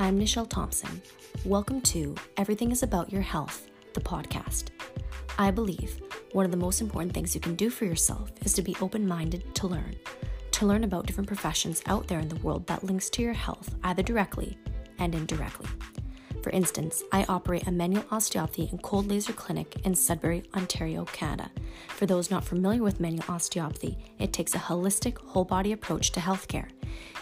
I'm Nichelle Thompson. Welcome to Everything is About Your Health, the podcast. I believe one of the most important things you can do for yourself is to be open minded to learn, to learn about different professions out there in the world that links to your health either directly and indirectly. For instance, I operate a manual osteopathy and cold laser clinic in Sudbury, Ontario, Canada. For those not familiar with manual osteopathy, it takes a holistic, whole body approach to healthcare.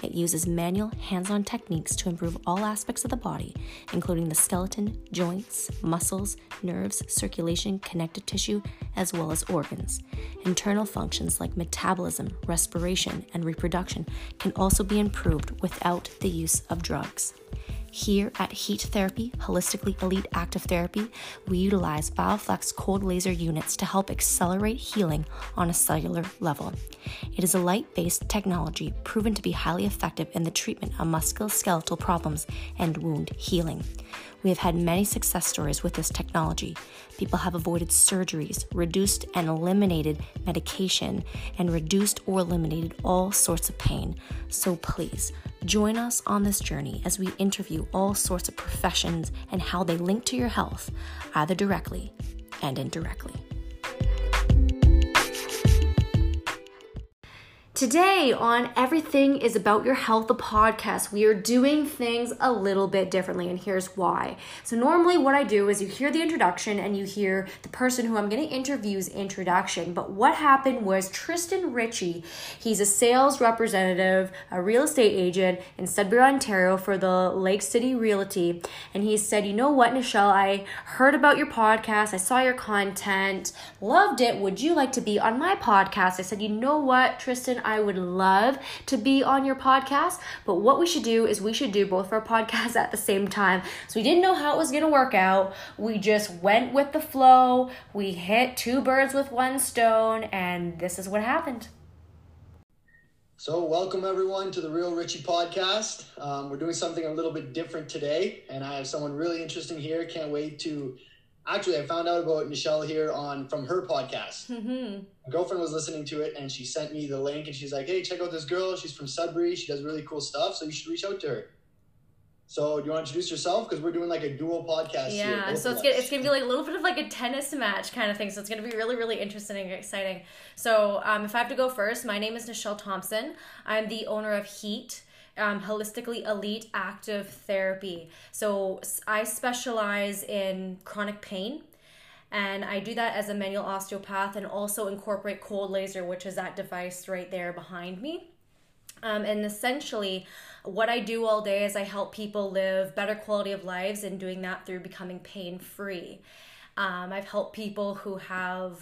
It uses manual, hands on techniques to improve all aspects of the body, including the skeleton, joints, muscles, nerves, circulation, connective tissue, as well as organs. Internal functions like metabolism, respiration, and reproduction can also be improved without the use of drugs. Here at Heat Therapy, Holistically Elite Active Therapy, we utilize BioFlex cold laser units to help accelerate healing on a cellular level. It is a light based technology proven to be highly effective in the treatment of musculoskeletal problems and wound healing. We have had many success stories with this technology. People have avoided surgeries, reduced and eliminated medication, and reduced or eliminated all sorts of pain. So please, join us on this journey as we interview all sorts of professions and how they link to your health, either directly and indirectly. Today on Everything is About Your Health, the podcast, we are doing things a little bit differently, and here's why. So, normally, what I do is you hear the introduction and you hear the person who I'm going to interview's introduction. But what happened was Tristan Ritchie, he's a sales representative, a real estate agent in Sudbury, Ontario for the Lake City Realty. And he said, You know what, Nichelle, I heard about your podcast, I saw your content, loved it. Would you like to be on my podcast? I said, You know what, Tristan? I would love to be on your podcast, but what we should do is we should do both of our podcasts at the same time. So we didn't know how it was going to work out. We just went with the flow. We hit two birds with one stone, and this is what happened. So, welcome everyone to the Real Ritchie podcast. Um, we're doing something a little bit different today, and I have someone really interesting here. Can't wait to actually, I found out about Nichelle here on from her podcast. Mm-hmm. My girlfriend was listening to it, and she sent me the link, and she's like, "Hey, check out this girl. She's from Sudbury. She does really cool stuff. So you should reach out to her." So, do you want to introduce yourself? Because we're doing like a dual podcast. Yeah, so it's gonna it's gonna be like a little bit of like a tennis match kind of thing. So it's gonna be really really interesting and exciting. So, um, if I have to go first, my name is Nichelle Thompson. I'm the owner of Heat um, holistically elite active therapy. So I specialize in chronic pain. And I do that as a manual osteopath and also incorporate cold laser, which is that device right there behind me. Um, and essentially, what I do all day is I help people live better quality of lives and doing that through becoming pain free. Um, I've helped people who have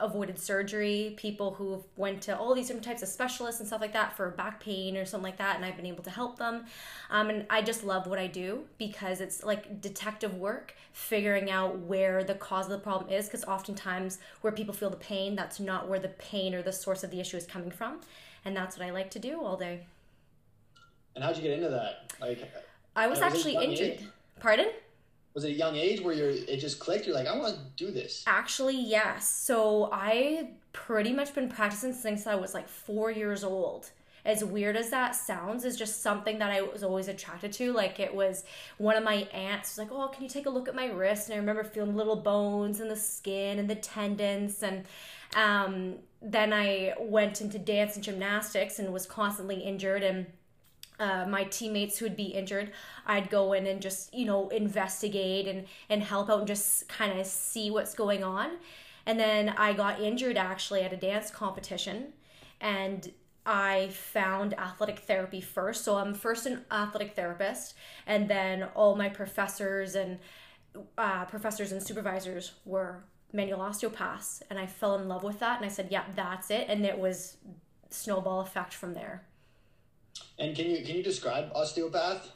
avoided surgery, people who went to all these different types of specialists and stuff like that for back pain or something like that, and I've been able to help them. Um, and I just love what I do because it's like detective work, figuring out where the cause of the problem is. Because oftentimes, where people feel the pain, that's not where the pain or the source of the issue is coming from, and that's what I like to do all day. And how'd you get into that? Like, I was, was actually injured. Pardon? Was it a young age where you're it just clicked? You're like i want to do this. Actually yes. So i pretty much been practicing since i was like four years old. As weird as that sounds is just something that i was always attracted to. Like it was one of my aunts was like oh can you take a look at my wrist? And i remember feeling little bones and the skin and the tendons. And um, then i went into dance and gymnastics and was constantly injured. And uh, my teammates who would be injured, I'd go in and just you know investigate and and help out and just kind of see what's going on. And then I got injured actually at a dance competition, and I found athletic therapy first. So I'm first an athletic therapist, and then all my professors and uh, professors and supervisors were manual osteopaths, and I fell in love with that. And I said, "Yeah, that's it." And it was snowball effect from there. And can you can you describe osteopath?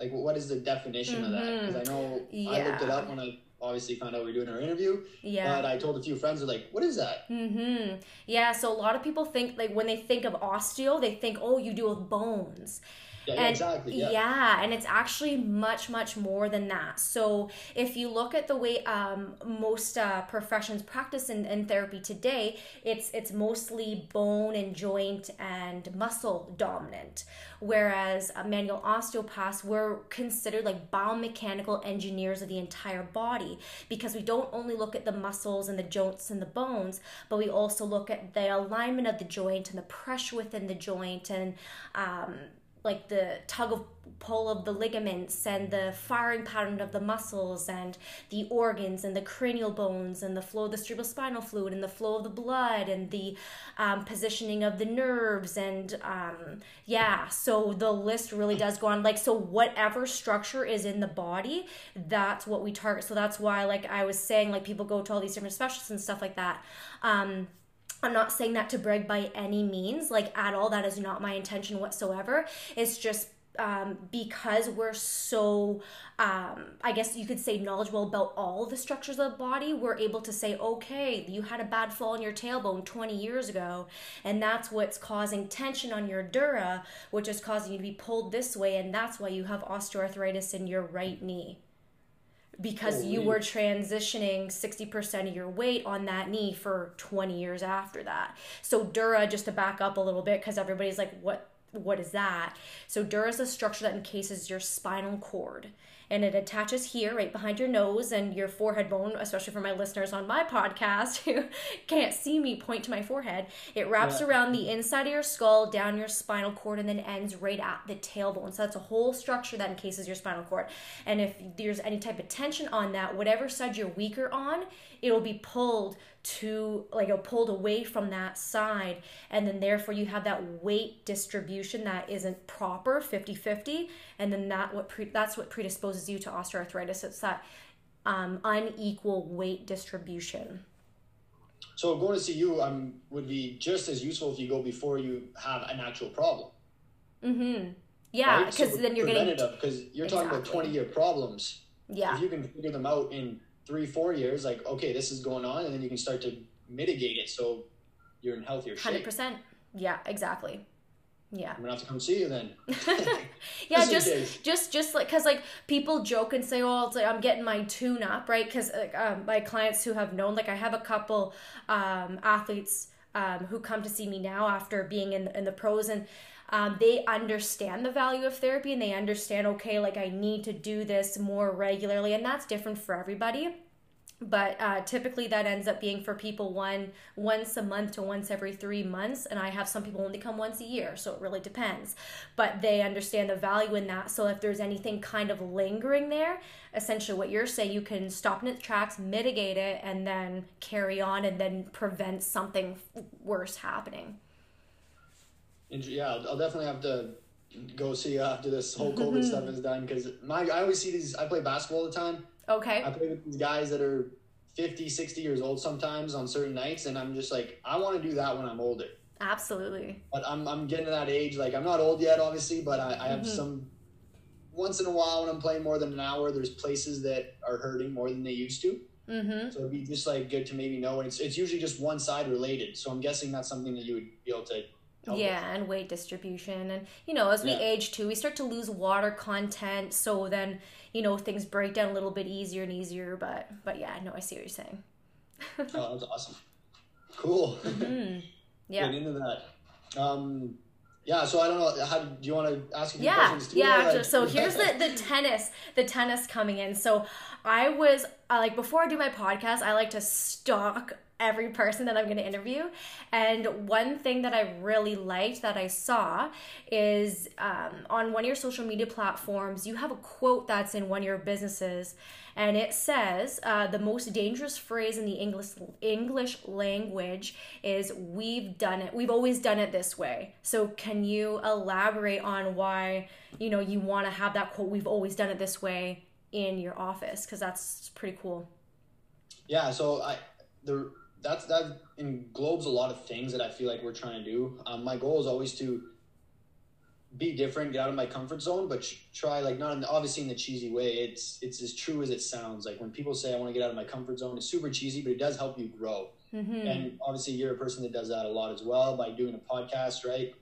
Like, what is the definition mm-hmm. of that? Because I know yeah. I looked it up when I obviously found out we were doing our interview. Yeah. But I told a few friends, they're like, "What is that?" Mm-hmm. Yeah. So a lot of people think like when they think of osteo, they think, oh, you deal with bones. Yeah, and exactly. Yeah. yeah, and it's actually much much more than that so if you look at the way um, most uh, professions practice in, in therapy today it's it's mostly bone and joint and muscle dominant whereas uh, manual osteopaths we're considered like biomechanical engineers of the entire body because we don't only look at the muscles and the joints and the bones but we also look at the alignment of the joint and the pressure within the joint and um, like the tug of pull of the ligaments and the firing pattern of the muscles and the organs and the cranial bones and the flow of the cerebrospinal fluid and the flow of the blood and the um, positioning of the nerves and um, yeah so the list really does go on. Like so whatever structure is in the body that's what we target. So that's why like i was saying like people go to all these different specialists and stuff like that. Um, I'm not saying that to brag by any means, like at all. That is not my intention whatsoever. It's just um, because we're so, um, I guess you could say, knowledgeable about all the structures of the body, we're able to say, okay, you had a bad fall in your tailbone 20 years ago, and that's what's causing tension on your dura, which is causing you to be pulled this way, and that's why you have osteoarthritis in your right knee because Oh, you were transitioning 60% of your weight on that knee for 20 years after that. So dura just to back up a little bit cuz everybody's like what what is that? So dura is a structure that encases your spinal cord and it attaches here right behind your nose and your forehead bone, especially for my listeners on my podcast who can't see me point to my forehead. It wraps Yeah. around the inside of your skull, down your spinal cord, and then ends right at the tailbone. So that's a whole structure that encases your spinal cord. And if there's any type of tension on that, whatever side you're weaker on, it'll be pulled to like it'll pulled away from that side and then therefore you have that weight distribution that isn't proper 50-50 and then that what pre- that's what predisposes you to osteoarthritis it's that um, unequal weight distribution So going to see you um, would be just as useful if you go before you have an actual problem. mm-hmm yeah right? So because then you're getting because you're talking about 20 year problems. yeah If you can figure them out in three, four years, like, okay, this is going on, and then you can start to mitigate it so you're in healthier shape. 100% yeah exactly. Yeah. I'm gonna have to come see you then. yeah Just just just just like because like people joke and say oh it's like i'm getting my tune up right? Because like, um, my clients who have known like i have a couple um, athletes um, who come to see me now after being in, in the pros and um, they understand the value of therapy and they understand okay like i need to do this more regularly and that's different for everybody but uh, typically that ends up being for people one once a month to once every three months and i have some people only come once a year so it really depends but they understand the value in that so if there's anything kind of lingering there essentially what you're saying you can stop in its tracks mitigate it and then carry on and then prevent something worse happening And yeah, I'll, definitely have to go see you after this whole COVID stuff is done because my I always see these. I play basketball all the time. Okay I play with these guys that are 50, 60 years old sometimes on certain nights, and I'm just like, I want to do that when I'm older. absolutely But I'm I'm getting to that age. Like I'm not old yet, obviously, but I, I have Mhm. some. Once in a while, when I'm playing more than an hour, there's places that are hurting more than they used to. mm-hmm So it'd be just like good to maybe know, and it's it's usually just one side related. So I'm guessing that's something that you would be able to. Help yeah and weight distribution and you know as we Yeah. age too we start to lose water content so then you know things break down a little bit easier and easier but but yeah no i see what you're saying. Oh, that's awesome. Cool. mm. yeah Get into that. Um, yeah. So I don't know. How do you want to ask yeah questions too? yeah or, like- so here's the the tennis the tennis coming in so i was uh, like before i do my podcast i like to stalk every person that i'm going to interview. And one thing that i really liked that i saw is um, on one of your social media platforms you have a quote that's in one of your businesses and it says uh, the most dangerous phrase in the english english language is we've done it we've always done it this way. So can you elaborate on why you know you want to have that quote we've always done it this way in your office? Because that's pretty cool. Yeah, so I the that's that englobes a lot of things that I feel like we're trying to do. Um, my goal is always to be different, get out of my comfort zone, but try like not in the, obviously in the cheesy way. It's it's as true as it sounds. Like when people say I want to get out of my comfort zone, it's super cheesy, but it does help you grow. Mm-hmm. And obviously, you're a person that does that a lot as well by doing a podcast, right?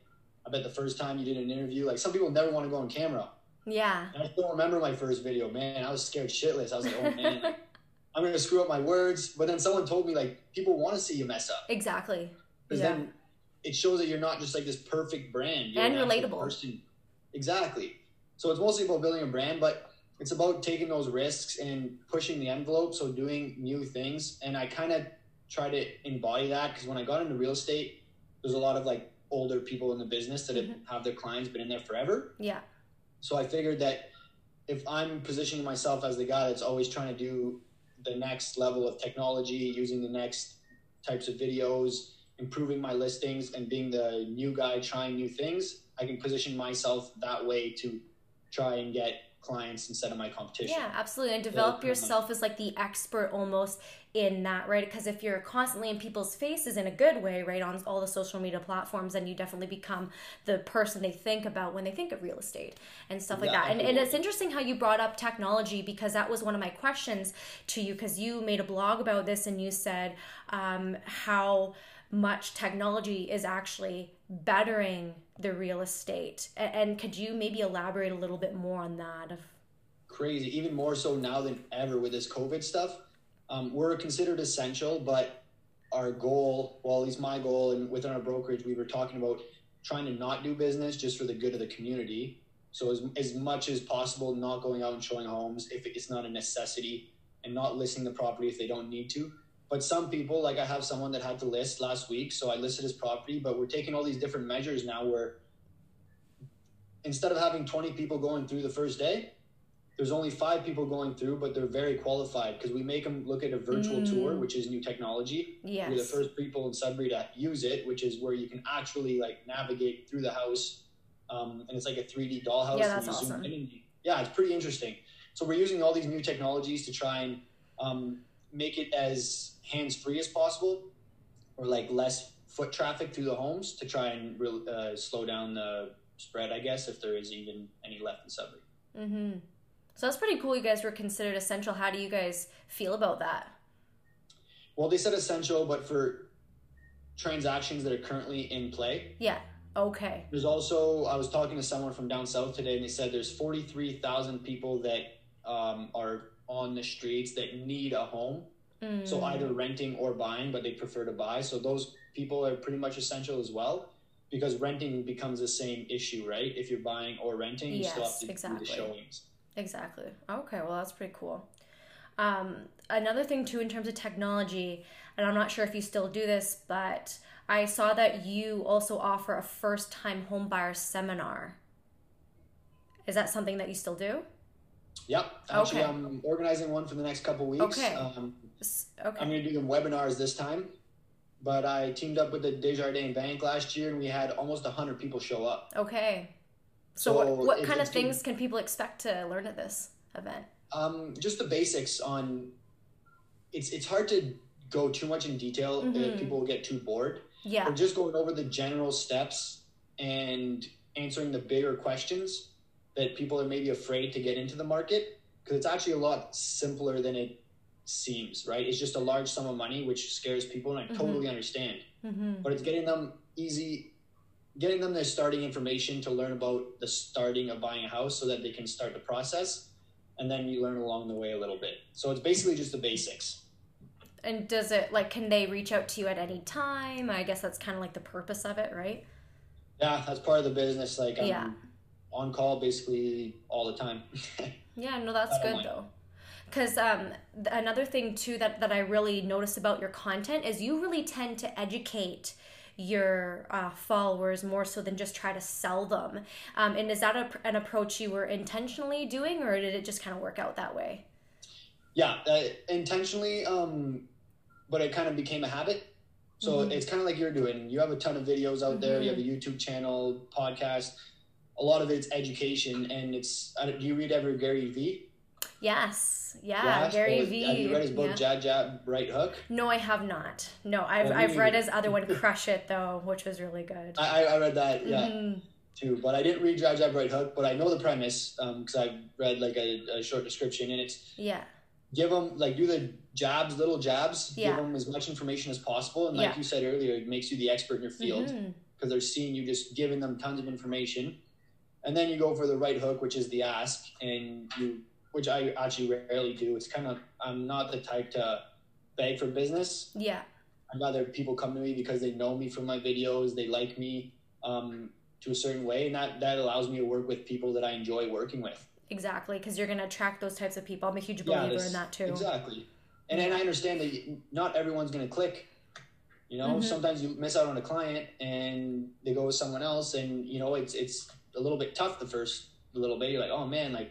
I bet the first time you did an interview, like some people never want to go on camera. Yeah. And I still remember my first video. Man, I was scared shitless. I was like, oh man, I'm gonna screw up my words. But then someone told me like people want to see you mess up. Exactly. Because yeah. then it shows that you're not just like this perfect brand. You're and an relatable. Person. Exactly. So it's mostly about building a brand, but it's about taking those risks and pushing the envelope. So doing new things. And I kind of try to embody that because when I got into real estate, there's a lot of like older people in the business that mm-hmm. have their clients been in there forever. Yeah. So I figured that if I'm positioning myself as the guy that's always trying to do the next level of technology, using the next types of videos, improving my listings, and being the new guy trying new things, I can position myself that way to try and get clients instead of my competition. Yeah, absolutely. And develop yourself as like the expert almost in that, right? Because if you're constantly in people's faces in a good way, right, on all the social media platforms, then you definitely become the person they think about when they think of real estate and stuff like yeah, that. And, and it's interesting how you brought up technology because that was one of my questions to you because you made a blog about this and you said um, how much technology is actually bettering the real estate. And, and could you maybe elaborate a little bit more on that? Of Crazy, even more so now than ever with this COVID stuff um, we're considered essential, but our goal, well, at least my goal, and within our brokerage, we were talking about trying to not do business just for the good of the community. So as, as much as possible, not going out and showing homes if it's not a necessity, and not listing the property if they don't need to. But some people, like I have someone that had to list last week, so I listed his property. But we're taking all these different measures now, where instead of having 20 people going through the first day, there's only five people going through, but they're very qualified because we make them look at a virtual mm. tour, which is new technology. Yes. We're the first people in Sudbury to use it, which is where you can actually like navigate through the house, um, and it's like a 3D dollhouse. Yeah, that's awesome. yeah, it's pretty interesting. So we're using all these new technologies to try and um, make it as hands free as possible, or like less foot traffic through the homes to try and re- uh, slow down the spread, I guess, if there is even any left in Sudbury. Mm-hmm. So that's pretty cool. You guys were considered essential. How do you guys feel about that? Well, they said essential, but for transactions that are currently in play. Yeah. Okay. There's also I was talking to someone from down south today, and they said there's 43,000 people that um, are on the streets that need a home. Mm. So either renting or buying, but they prefer to buy. So those people are pretty much essential as well because renting becomes the same issue, right? If you're buying or renting, you yes, still have to exactly. do the showings. Exactly. Okay, well, that's pretty cool. Um, another thing, too, in terms of technology, and I'm not sure if you still do this, but I saw that you also offer a first time homebuyer seminar. Is that something that you still do? Yep. Actually, okay. I'm organizing one for the next couple weeks. Okay. Um, okay. I'm going to do the webinars this time, but I teamed up with the Desjardins Bank last year and we had almost 100 people show up. Okay. So, so what, what kind of things can people expect to learn at this event? Um, just the basics on. It's it's hard to go too much in detail. Mm-hmm. people will get too bored. Yeah. We're just going over the general steps and answering the bigger questions that people are maybe afraid to get into the market because it's actually a lot simpler than it seems. Right? It's just a large sum of money, which scares people, and I mm-hmm. totally understand. Mm-hmm. But it's getting them easy getting them their starting information to learn about the starting of buying a house so that they can start the process and then you learn along the way a little bit. So it's basically just the basics. And does it like can they reach out to you at any time? I guess that's kind of like the purpose of it right? Yeah that's part of the business like I'm yeah. on call basically all the time. Yeah no that's good mind. though. Because um, another thing too that, that i really notice about your content is you really tend to educate your uh, followers more so than just try to sell them. Um, and is that a, an approach you were intentionally doing, or did it just kind of work out that way? Yeah, uh, intentionally, um, but it kind of became a habit. So mm-hmm. it's kind of like you're doing. You have a ton of videos out mm-hmm. there. You have a mm-hmm. YouTube channel, podcast. A lot of it's education, and it's. Do you read ever Gary Vee? Yes, yeah, Gary Vee. Have you read his book yeah. Jab Jab Right Hook? No, I have not. No, I've well, I've read his other one, Crush It, though, which was really good. I I read that. Yeah. Mm-hmm. too. But I didn't read Jab Jab Right Hook, but I know the premise because I've read like a, a short description, and it's Yeah. give them like do the jabs, little jabs, Yeah. give them as much information as possible, and like Yeah. you said earlier, it makes you the expert in your field because they're seeing you just giving them tons of information, and then you go for the right hook, which is the ask, and you, which I actually rarely do. It's kind of I'm not the type to beg for business. Yeah. I'd rather people come to me because they know me from my videos, they like me um, to a certain way, and that that allows me to work with people that I enjoy working with. Exactly, because you're gonna attract those types of people. I'm a huge Yeah, believer this- in that too. Exactly. And then I understand that not everyone's going to click. You know, Mhm. sometimes you miss out on a client and they go with someone else, and you know it's it's a little bit tough the first little bit. You're like, oh man, like,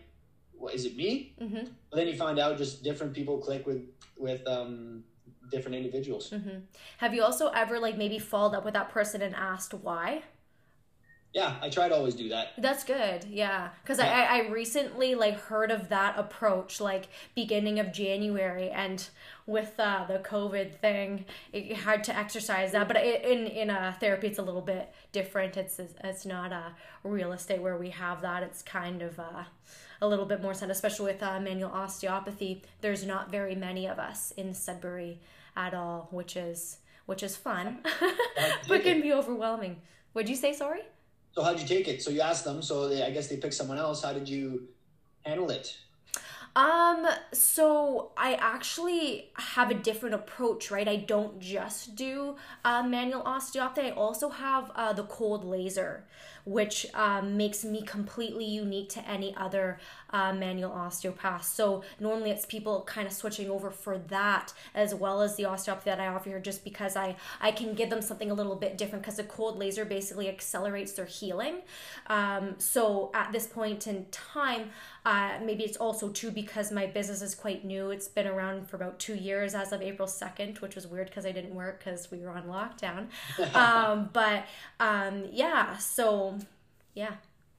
what is it me? hmm But then you find out just different people click with with um, different individuals. hmm Have you also ever like maybe followed up with that person and asked why? Yeah, I try to always do that. That's good, yeah. Because Yeah. I, I recently like heard of that approach, like beginning of January, and with uh, the COVID thing, it hard to exercise that. But it, in in uh, therapy, it's a little bit different. It's it's not a real estate where we have that. It's kind of uh, a little bit more sense, especially with uh, manual osteopathy. There's not very many of us in Sudbury at all, which is which is fun, but can be overwhelming. Would you say sorry? So how'd you take it? So you asked them. So they, I guess they picked someone else. How did you handle it? Um, so I actually have a different approach, right? I don't just do uh, manual osteopathy. I also have uh, the cold laser, which um, makes me completely unique to any other uh, manual osteopath. So normally it's people kind of switching over for that as well as the osteopathy that I offer here, just because I I can give them something a little bit different because the cold laser basically accelerates their healing. Um, so at this point in time, uh, maybe it's also too because my business is quite new. It's been around for about two years as of April 2nd, which was weird because I didn't work because we were on lockdown. um, but um, yeah, so yeah,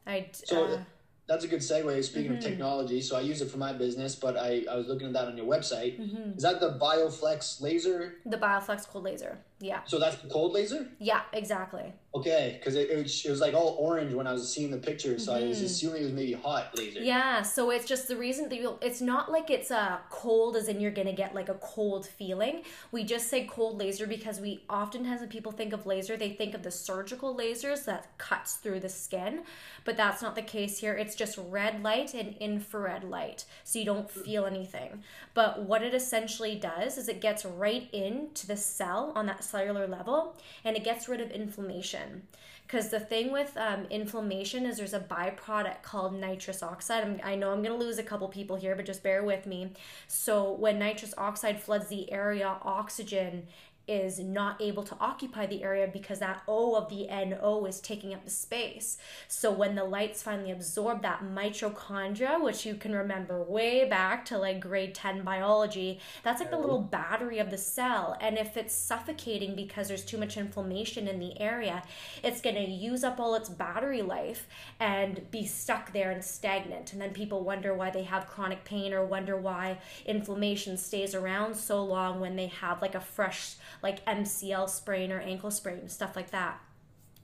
I. So uh, that's a good segue. Speaking Mhm. of technology, so I use it for my business, but I, I was looking at that on your website. mhm. Is that the BioFlex laser? The Bioflex cold laser. Yeah, So that's the cold laser? yeah, exactly. Okay, because it, it, was, it was like all orange when I was seeing the picture, so I was Mhm. assuming it was maybe hot laser. Yeah, so it's just the reason that you'll, it's not like it's a cold as in you're gonna get like a cold feeling. We just say cold laser because we oftentimes when people think of laser, they think of the surgical lasers that cuts through the skin, but that's not the case here. It's just red light and infrared light, so you don't feel anything. But what it essentially does is it gets right into the cell on that cellular level and it gets rid of inflammation. Because the thing with um, inflammation is there's a byproduct called nitrous oxide. I'm, I know I'm going to lose a couple people here, but just bear with me. So, when nitrous oxide floods the area, oxygen is not able to occupy the area because that O of the NO is taking up the space. So when the lights finally absorb that mitochondria, which you can remember way back to like grade 10 biology, that's like the little battery of the cell. And if it's suffocating because there's too much inflammation in the area, it's going to use up all its battery life and be stuck there and stagnant. And then people wonder why they have chronic pain or wonder why inflammation stays around so long when they have like a fresh like MCL sprain or ankle sprain, stuff like that.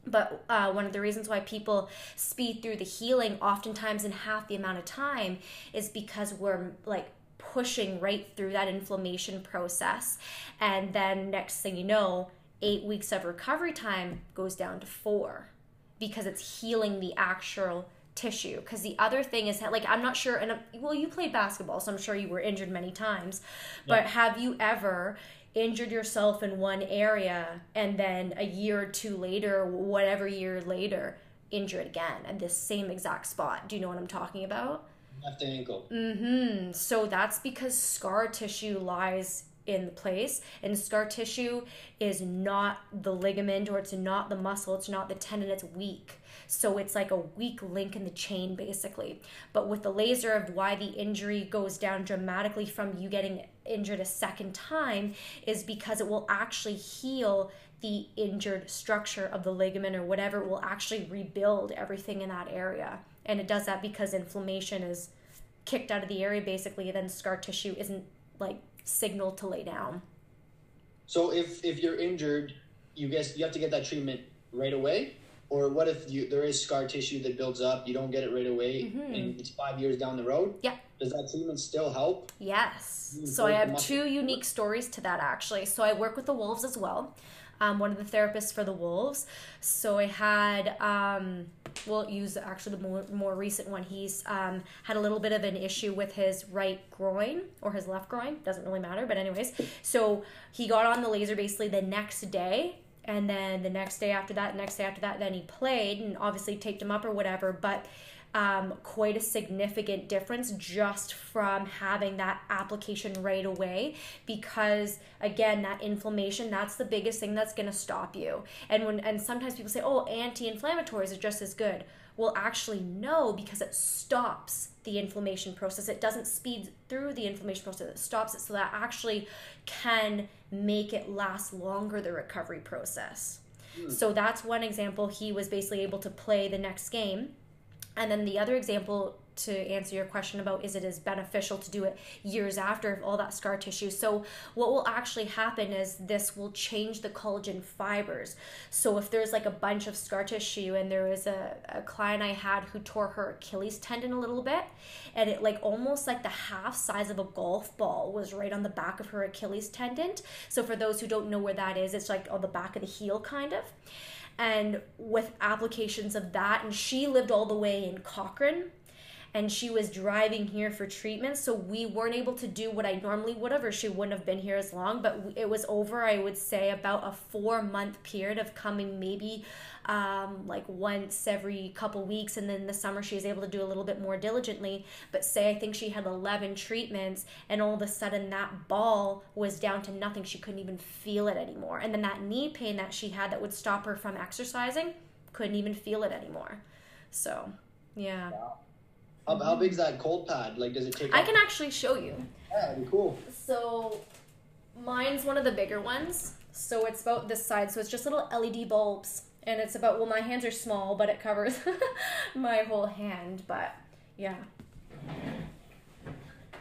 But uh, one of the reasons why people speed through the healing oftentimes in half the amount of time is because we're like pushing right through that inflammation process. And then next thing you know, eight weeks of recovery time goes down to four because it's healing the actual tissue because the other thing is that, like i'm not sure and well you played basketball so i'm sure you were injured many times but have you ever injured yourself in one area and then a year or two later whatever year later injure it again at this same exact spot do you know what i'm talking about Left ankle. Mm-hmm. So that's because scar tissue lies in the place, and scar tissue is not the ligament or it's not the muscle, it's not the tendon, it's weak. So it's like a weak link in the chain, basically. But with the laser, of why the injury goes down dramatically from you getting injured a second time is because it will actually heal the injured structure of the ligament or whatever. It will actually rebuild everything in that area. And it does that because inflammation is kicked out of the area basically then scar tissue isn't like signaled to lay down So if if you're injured, you guess you have to get that treatment right away. or what if you there is scar tissue that builds up, you don't get it right away, Mhm. and it's five years down the road? Yeah. Does that treatment still help? Yes. So I have two unique stories to that actually. So I work with the Wolves as well. Um, one of the therapists for the Wolves. So I had, um, we'll use actually the more, more recent one. He's um, had a little bit of an issue with his right groin or his left groin. Doesn't really matter, but anyways. So he got on the laser basically the next day. And then the next day after that, next day after that, then he played and obviously taped him up or whatever. But um, quite a significant difference just from having that application right away because again that inflammation that's the biggest thing that's going to stop you. And when and sometimes people say oh anti-inflammatories are just as good. Well actually no because it stops the inflammation process. It doesn't speed through the inflammation process it stops it so that actually can make it last longer the recovery process. So that's one example. He was basically able to play the next game and then the other example to answer your question about is it as beneficial to do it years after if all that scar tissue. So what will actually happen is this will change the collagen fibers. So if there's like a bunch of scar tissue and there was a, a client I had who tore her Achilles tendon a little bit and it like almost like the half size of a golf ball was right on the back of her Achilles tendon. So for those who don't know where that is, it's like on the back of the heel kind of and with applications of that and she lived all the way in Cochrane and she was driving here for treatment so we weren't able to do what I normally would have or she wouldn't have been here as long but it was over I would say about a 4 month period of coming maybe um, like once every couple weeks and then the summer she was able to do a little bit more diligently. But say I think she had 11 treatments and all of a sudden that ball was down to nothing. She couldn't even feel it anymore. And then that knee pain that she had that would stop her from exercising couldn't even feel it anymore. So yeah How, how big's that cold pad? Like, does it take? I up- can actually show you Yeah, that'd be cool. so mine's one of the bigger ones so it's about this side so it's just little led bulbs and it's about well my hands are small but it covers my whole hand but yeah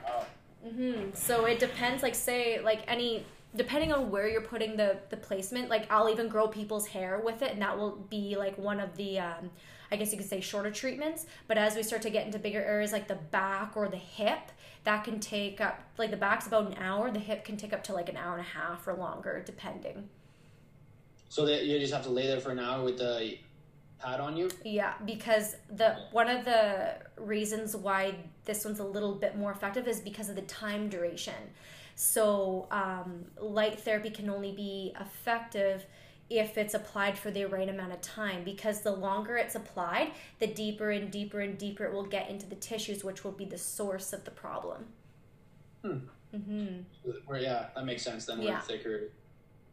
Wow. hmm So it depends, like say, like any depending on where you're putting the the placement. Like I'll even grow people's hair with it, and that will be like one of the, um, I guess you could say shorter treatments. But as we start to get into bigger areas like the back or the hip, that can take up like the back's about an hour. The hip can take up to like an hour and a half or longer, depending. So that you just have to lay there for an hour with the pad on you. Yeah, because the one of the reasons why this one's a little bit more effective is because of the time duration. So um, light therapy can only be effective if it's applied for the right amount of time because the longer it's applied, the deeper and deeper and deeper it will get into the tissues, which will be the source of the problem. Hmm. Mm-hmm. Where yeah, that makes sense. Then Yeah. we're thicker.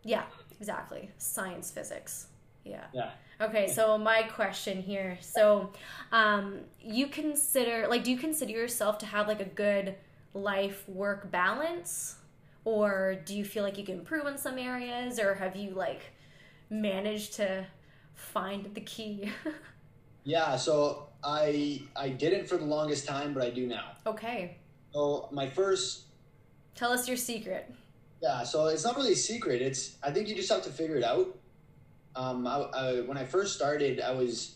Yeah, exactly. Science, physics. Yeah. Yeah. Okay, so my question here. So, um, you consider like do you consider yourself to have like a good life work balance or do you feel like you can improve in some areas or have you like managed to find the key? Yeah. So I I didn't for the longest time, but I do now. okay. So my first Tell us your secret. Yeah, so it's not really a secret. It's I think you just have to figure it out. Um, I, I, when I first started, I was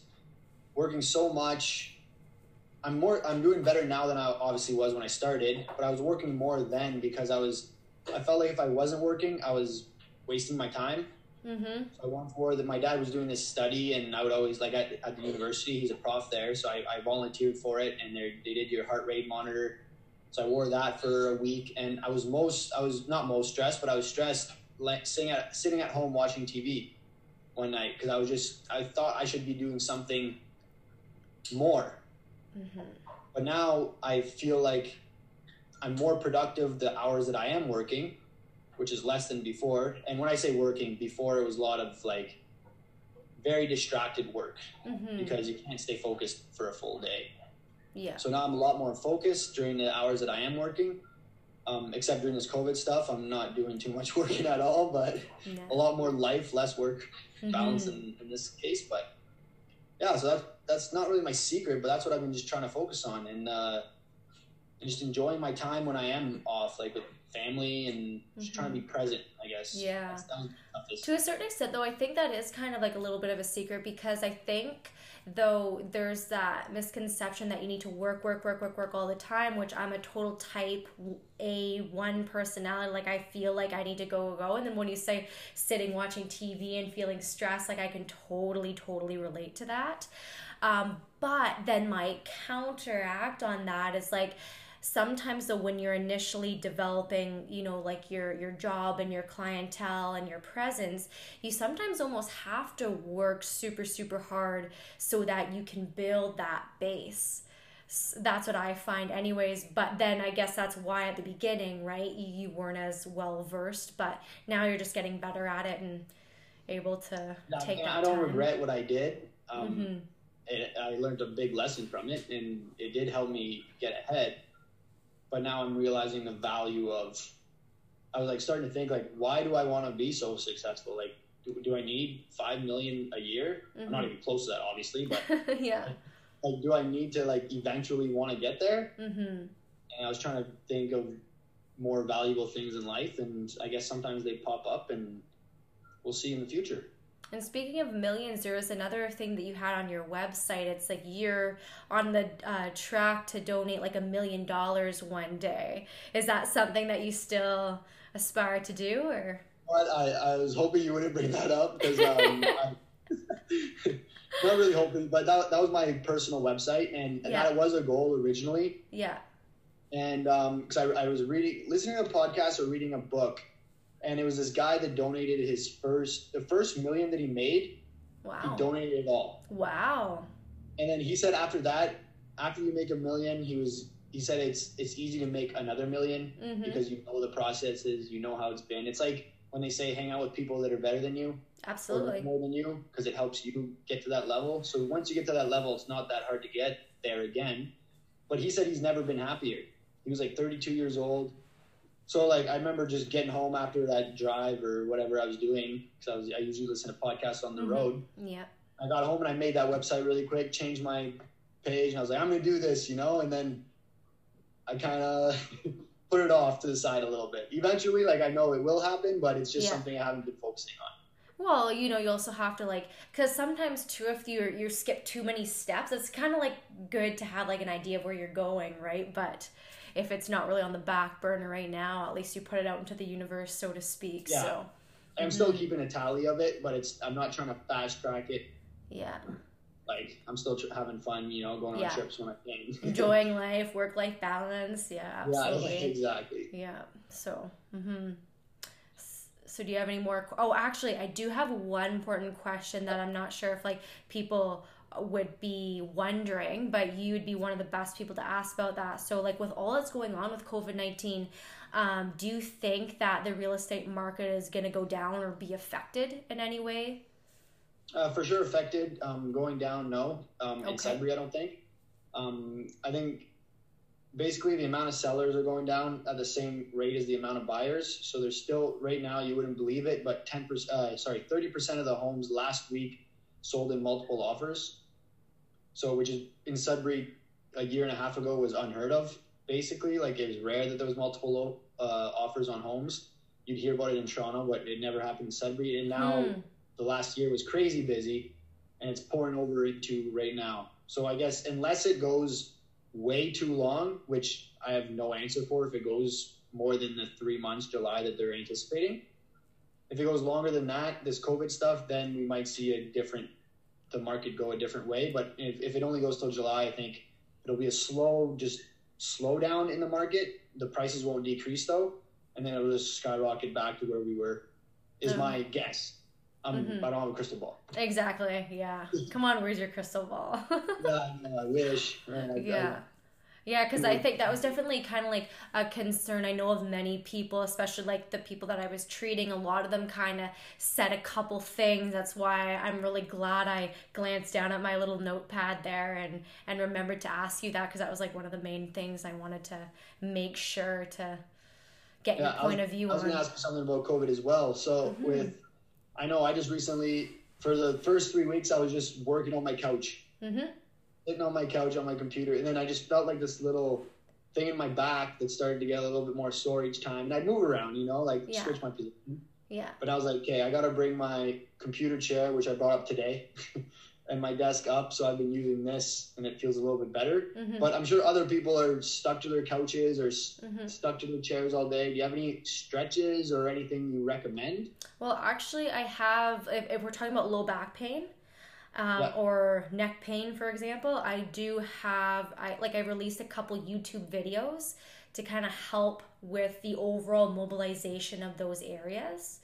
working so much. I'm more. I'm doing better now than I obviously was when I started, but I was working more then because I was. I felt like if I wasn't working, I was wasting my time. Mhm. So I went for that. My dad was doing this study, and I would always like at, at the university. He's a prof there, so I, I volunteered for it, and they they did your heart rate monitor. So I wore that for a week, and I was most I was not most stressed, but I was stressed like sitting at sitting at home watching TV one night because I was just I thought I should be doing something more, Mhm. but now I feel like I'm more productive the hours that I am working, which is less than before. And when I say working, before it was a lot of like very distracted work Mhm. because you can't stay focused for a full day. Yeah. So now I'm a lot more focused during the hours that I am working. Um, except during this COVID stuff, I'm not doing too much working at all, but Yeah. a lot more life, less work balance Mhm. in, in this case. But yeah, so that's that's not really my secret, but that's what I've been just trying to focus on and uh, and just enjoying my time when I am off, like with family and just trying to be present. I guess. Yeah. That's- that was the toughest. To a certain extent, though, I think that is kind of like a little bit of a secret because I think, though, there's that misconception that you need to work, work, work, work, work all the time, which I'm a total type A one personality. Like, I feel like I need to go, go. And then when you say sitting watching TV and feeling stressed, like, I can totally, totally relate to that. Um, but then my counteract on that is like, sometimes though when you're initially developing you know like your your job and your clientele and your presence you sometimes almost have to work super super hard so that you can build that base that's what i find anyways but then i guess that's why at the beginning right you, weren't as well versed but now you're just getting better at it and able to Yeah, take that I don't time. regret what I did. Um, Mhm. it, I learned a big lesson from it, and it did help me get ahead. But now I'm realizing the value of. I was like starting to think like, why do I want to be so successful? Like, do, do I need five million a year? I'm not Mhm. even close to that, obviously, but yeah like, do I need to like eventually want to get there? hmm And I was trying to think of more valuable things in life, and I guess sometimes they pop up, and we'll see in the future. And speaking of millions, there was another thing that you had on your website. It's like you're on the uh, track to donate like a million dollars one day. Is that something that you still aspire to do, or? But I, I was hoping you wouldn't bring that up because um, not really hoping, but that, that was my personal website, and, and Yeah. that was a goal originally. Yeah. And because I, I was reading, listening to a podcast or reading a book, and it was this guy that donated his first, the first million that he made, Wow. he donated it all. Wow. And then he said after that, after you make a million, he was he said it's it's easy to make another 1000000 hmm because you know the processes, you know how it's been. It's like when they say hang out with people that are better than you Absolutely. more than you because it helps you get to that level. So once you get to that level, it's not that hard to get there again. But he said he's never been happier. He was like 32 years old. So like I remember just getting home after that drive or whatever I was doing because I was I usually listen to podcasts on the Mhm. road. Yeah. I got home and I made that website really quick, changed my page, and I was like, I'm gonna do this, you know, and then I kind of put it off to the side a little bit. Eventually, like I know it will happen, but it's just Yeah. something I haven't been focusing on. Well, you know, you also have to like, because sometimes too, if you you skip too many steps, it's kind of like good to have like an idea of where you're going, right? But if it's not really on the back burner right now, at least you put it out into the universe, so to speak. Yeah. So I'm still Mhm. keeping a tally of it, but it's I'm not trying to fast track it. yeah, Like I'm still tr- having fun, you know, going on Yeah. trips when I can. enjoying life, work life balance. Yeah, yeah, absolutely. exactly. Yeah. So, hmm so do you have any more? Oh, actually, I do have one important question that I'm not sure if like people would be wondering, but you would be one of the best people to ask about that. So, like with all that's going on with COVID nineteen, um, do you think that the real estate market is going to go down or be affected in any way? Uh, for sure affected. Um, going down, no. Um, Okay. In Sudbury, I don't think. Um, I think basically the amount of sellers are going down at the same rate as the amount of buyers. So there's still right now you wouldn't believe it, but ten percent, uh, sorry, thirty percent of the homes last week sold in multiple offers. So which is in Sudbury a year and a half ago was unheard of. Basically, like it was rare that there was multiple uh, offers on homes. You'd hear about it in Toronto, but it never happened in Sudbury. And now Hmm. the last year was crazy busy and it's pouring over into right now. So I guess unless it goes way too long, which I have no answer for if it goes more than the three months, July, that they're anticipating. If it goes longer than that, this COVID stuff, then we might see a different, the market go a different way. But if, if it only goes till July, I think it'll be a slow, just slow down in the market. The prices won't decrease though, and then it'll just skyrocket back to where we were, is Mhm. my guess. Um, Mhm. I don't have a crystal ball. Exactly. Yeah. Come on, where's your crystal ball? yeah, I, know, I wish. I- Yeah. Yeah, because I think that was definitely kind of like a concern. I know of many people, especially like the people that I was treating, a lot of them kind of said a couple things. That's why I'm really glad I glanced down at my little notepad there and, and remembered to ask you that because that was like one of the main things I wanted to make sure to get Yeah, your I was- point of view I was on. going to ask you something about COVID as well. So Mhm. with, I know I just recently, for the first three weeks, I was just working on my couch, hmm sitting on my couch on my computer, and then I just felt like this little thing in my back that started to get a little bit more sore each time, and I'd move around, you know, like Yeah. switch my position. Yeah. But I was like, okay, I got to bring my computer chair, which I brought up today, and my desk up. So I've been using this, and it feels a little bit better. hmm But I'm sure other people are stuck to their couches or s- hmm stuck to their chairs all day. Do you have any stretches or anything you recommend? Well, actually, I have, if, if we're talking about low back pain um, Yeah. or neck pain, for example, I do have, I like, I released a couple YouTube videos to kind of help with the overall mobilization of those areas.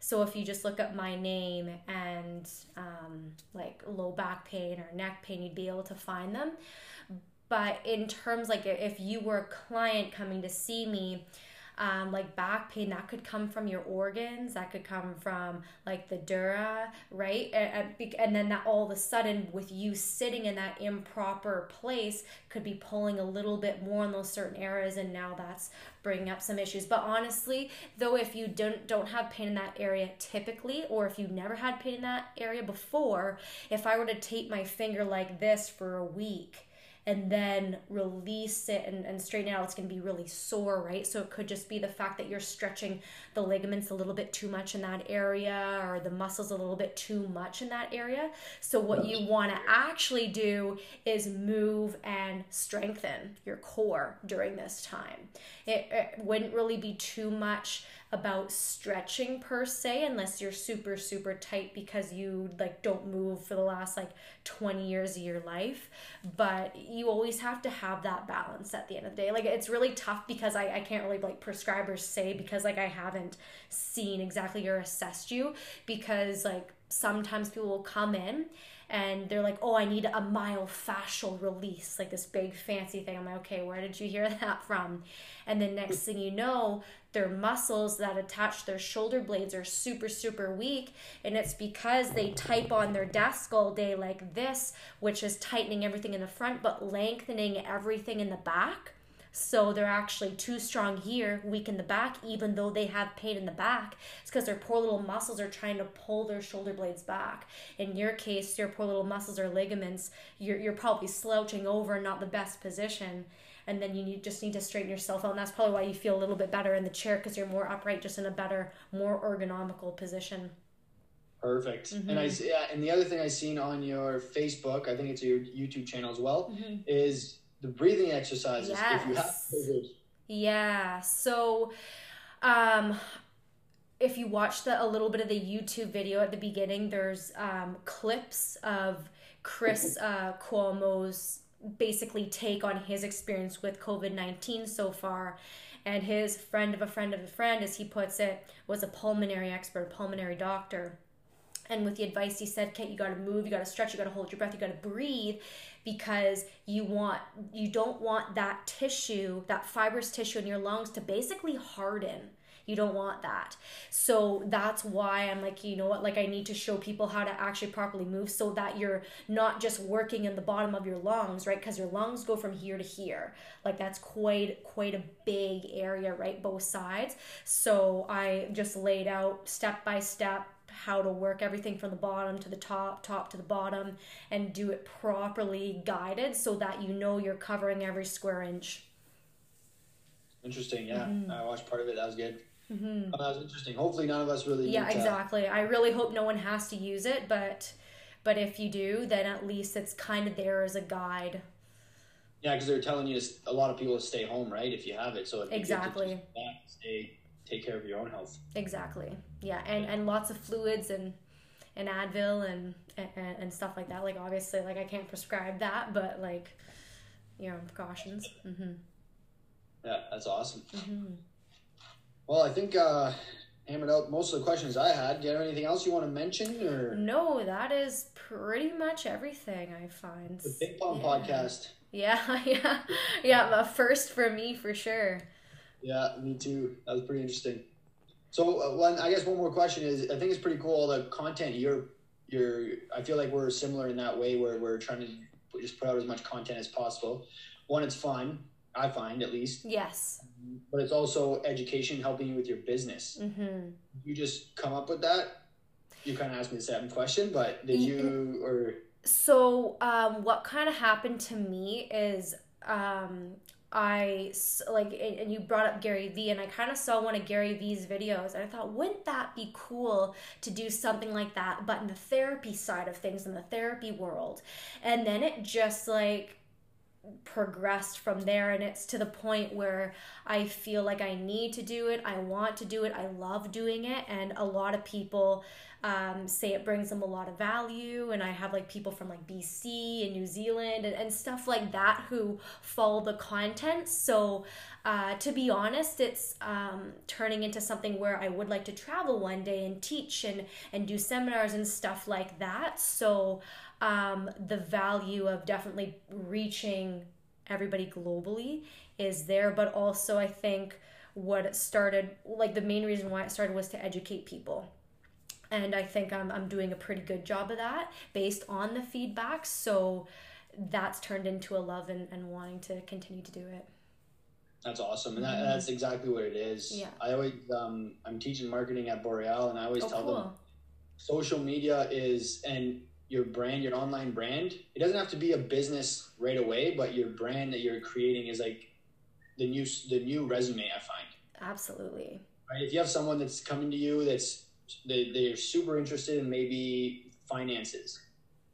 So if you just look up my name and um, like low back pain or neck pain, you'd be able to find them. But in terms like if you were a client coming to see me, um, like back pain that could come from your organs that could come from like the dura right? And, and then that all of a sudden with you sitting in that improper place could be pulling a little bit more in those certain areas and now that's bringing up some issues. But honestly though if you don't don't have pain in that area typically or if you've never had pain in that area before if i were to tape my finger like this for a week and then release it and, and straighten it out, it's going to be really sore, right? So it could just be the fact that you're stretching the ligaments a little bit too much in that area or the muscles a little bit too much in that area. So what you want to actually do is move and strengthen your core during this time. It, it wouldn't really be too much about stretching per se unless you're super super tight because you like don't move for the last like 20 years of your life. But you always have to have that balance at the end of the day. Like it's really tough because i, I can't really like prescribers say because like i haven't seen exactly or assessed you because like sometimes people will come in and they're like, oh, I need a myofascial release, like this big fancy thing. I'm like, okay, where did you hear that from? And then next thing you know, their muscles that attach their shoulder blades are super, super weak. And it's because they type on their desk all day like this, which is tightening everything in the front, but lengthening everything in the back. So they're actually too strong here, weak in the back, even though they have pain in the back. It's because their poor little muscles are trying to pull their shoulder blades back. In your case, your poor little muscles or ligaments, you're, you're probably slouching over, not the best position. And then you need, just need to straighten yourself out. And that's probably why you feel a little bit better in the chair because you're more upright, just in a better, more ergonomical position. Perfect. Mhm. And I see- yeah, and the other thing I seen on your Facebook, I think it's your YouTube channel as well, is the breathing exercises. If you have Yes. COVID. Yeah. So, um, if you watch the a little bit of the YouTube video at the beginning, there's um, clips of Chris uh, Cuomo's basically take on his experience with COVID nineteen so far. And his friend of a friend of a friend, as he puts it, was a pulmonary expert, a pulmonary doctor. And with the advice he said, Kate, you got to move, you got to stretch, you got to hold your breath, you got to breathe, because you want you don't want that tissue, that fibrous tissue in your lungs, to basically harden. You don't want that. So that's why I'm like, you know what, like I need to show people how to actually properly move so that you're not just working in the bottom of your lungs, right? Because your lungs go from here to here. Like that's quite quite a big area, right? Both sides. So I just laid out step by step how to work everything from the bottom to the top, top to the bottom, and do it properly guided so that you know you're covering every square inch. Interesting. Yeah, Mhm. I watched part of it. That was good. hmm Oh, that was interesting. Hopefully, none of us really. Yeah, exactly. I really hope no one has to use it, but but if you do, then at least it's kind of there as a guide. Yeah, because they're telling you a lot of people to stay home, right? If you have it, so it'd be good to Exactly. stay, take care of your own health. Exactly. Yeah, and and lots of fluids and and Advil and and, and stuff like that. Like obviously, like I can't prescribe that, but like you know precautions. hmm Yeah, that's awesome. hmm Well, I think uh, hammered out most of the questions I had. Do you have anything else you want to mention, or No, that is pretty much everything I find. the Big Pong Yeah. podcast? Yeah, yeah, yeah. A first for me for sure. Yeah, me too. That was pretty interesting. So, uh, one, I guess one more question is, I think it's pretty cool all the content you're, you're. I feel like we're similar in that way, where we're trying to just put out as much content as possible. One, it's fun. I find at least, Yes. but it's also education, helping you with your business. Mm-hmm. You just come up with that. You kind of asked me the same question, but did you or So, um, what kind of happened to me is um, I like, and you brought up Gary Vee, and I kind of saw one of Gary Vee's videos, and I thought, wouldn't that be cool to do something like that, but in the therapy side of things, in the therapy world? And then it just like progressed from there and it's to the point where I feel like I need to do it. I want to do it. I love doing it and a lot of people um, say it brings them a lot of value and I have like people from like BC and New Zealand and, and stuff like that who follow the content. So uh, to be honest, it's um, turning into something where I would like to travel one day and teach and, and do seminars and stuff like that. So um, the value of definitely reaching everybody globally is there, but also I think what it started, like the main reason why it started was to educate people. And I think I'm, I'm doing a pretty good job of that based on the feedback. So that's turned into a love and, and wanting to continue to do it. That's awesome, and that, mm-hmm. that's exactly what it is. Yeah. I always um, I'm teaching marketing at Boreal, and I always oh, tell cool. them social media is and your brand, your online brand, it doesn't have to be a business right away, but your brand that you're creating is like the new the new resume. I find absolutely right. If you have someone that's coming to you that's they they're super interested in maybe finances,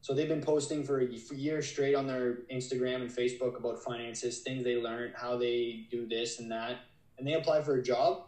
so they've been posting for, a year straight on their Instagram and Facebook about finances, things they learned, how they do this and that, and they apply for a job.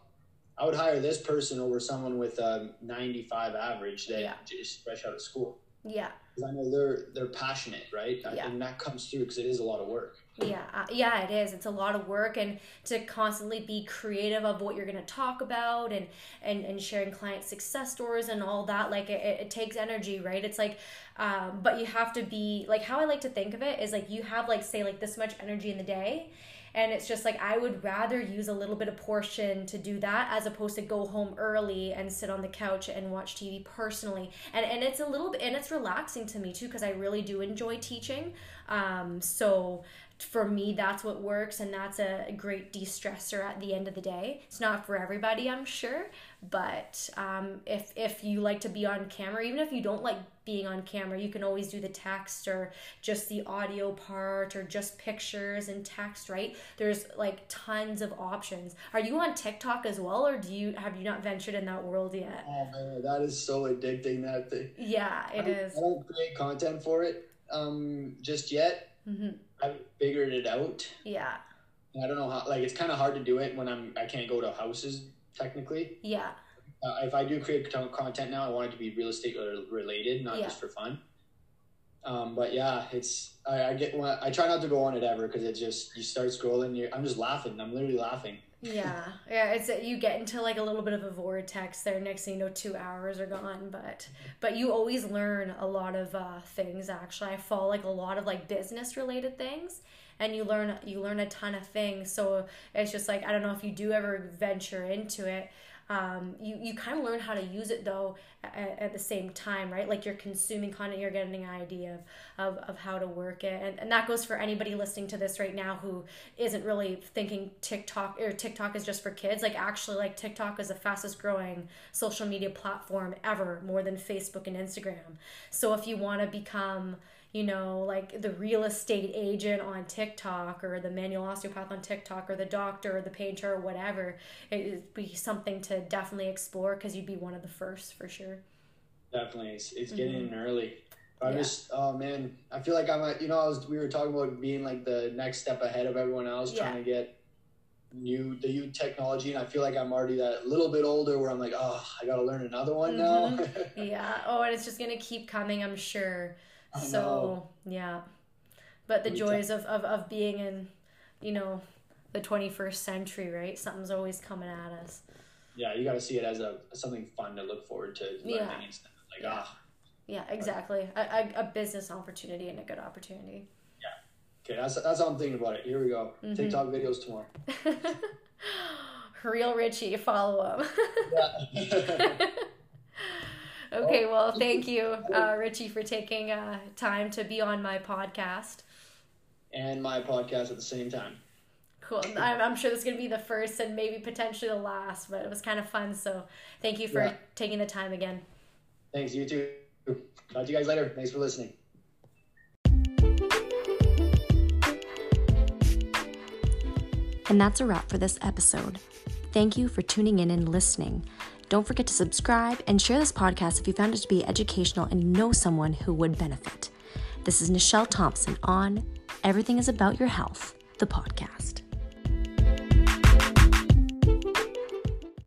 I would hire this person over someone with a 95 average that yeah. just fresh out of school. Yeah. I know they're they're passionate, right? Yeah. And that comes through because it is a lot of work. Yeah, uh, yeah, it is. It's a lot of work, and to constantly be creative of what you're going to talk about, and and and sharing client success stories and all that. Like it, it takes energy, right? It's like, um, but you have to be like how I like to think of it is like you have like say like this much energy in the day, and it's just like i would rather use a little bit of portion to do that as opposed to go home early and sit on the couch and watch tv personally. And and it's a little bit and it's relaxing to me too because i really do enjoy teaching. Um, so for me that's what works and that's a great de-stressor at the end of the day. It's not for everybody i'm sure but um, if if you like to be on camera even if you don't like being on camera you can always do the text or just the audio part or just pictures and text right there's like tons of options are you on tiktok as well or do you have you not ventured in that world yet oh man that is so addicting that thing yeah it I is. I don't create content for it um, just yet mm-hmm. i've figured it out yeah i don't know how like it's kind of hard to do it when i'm i can't go to houses technically. Yeah. Uh, if I do create content now, I want it to be real estate related, not yeah. just for fun. Um, but yeah, it's I, I get I try not to go on it ever because it just you start scrolling. You're, I'm just laughing. I'm literally laughing. yeah, yeah. It's you get into like a little bit of a vortex there. Next thing you know, two hours are gone. But but you always learn a lot of uh, things. Actually, I follow like a lot of like business related things, and you learn you learn a ton of things so it's just like i don't know if you do ever venture into it um, you, you kind of learn how to use it though at, at, the same time right? Like you're consuming content you're getting an idea of, of, of how to work it. And, and that goes for anybody listening to this right now who isn't really thinking tiktok or tiktok is just for kids. Like actually like tiktok is the fastest growing social media platform ever more than facebook and instagram. So if you want to become you know, like the real estate agent on TikTok or the manual osteopath on TikTok or the doctor or the painter or whatever, it would be something to definitely explore because you'd be one of the first for sure. Definitely. It's, it's getting mm-hmm. in early. I yeah. just, oh man, I feel like I'm, a, you know, I was, we were talking about being like the next step ahead of everyone else, yeah. trying to get new, the new technology. And I feel like I'm already that little bit older where I'm like, oh, I got to learn another one mm-hmm. now. yeah. Oh, and it's just going to keep coming, I'm sure so yeah. But the joys of, of, of being in you know the 21st century right? Something's always coming at us. Yeah you got to see it as a something fun to look forward to yeah. like yeah. ah. Yeah exactly. A, a, a, business opportunity and a good opportunity. Yeah. Okay that's, that's how i'm thinking about it. Here we go. Mm-hmm. tiktok videos tomorrow. Real Ritchie follow him yeah Okay, well, thank you, uh, Ritchie, for taking uh, time to be on my podcast. And my podcast at the same time. Cool. I'm, I'm sure this is going to be the first and maybe potentially the last, but it was kind of fun. So thank you for yeah. taking the time again. Thanks, you too. Talk to you guys later. Thanks for listening. And that's a wrap for this episode. Thank you for tuning in and listening. Don't forget to subscribe and share this podcast if you found it to be educational and know someone who would benefit. This is Nichelle Thompson on Everything is About Your Health, the podcast.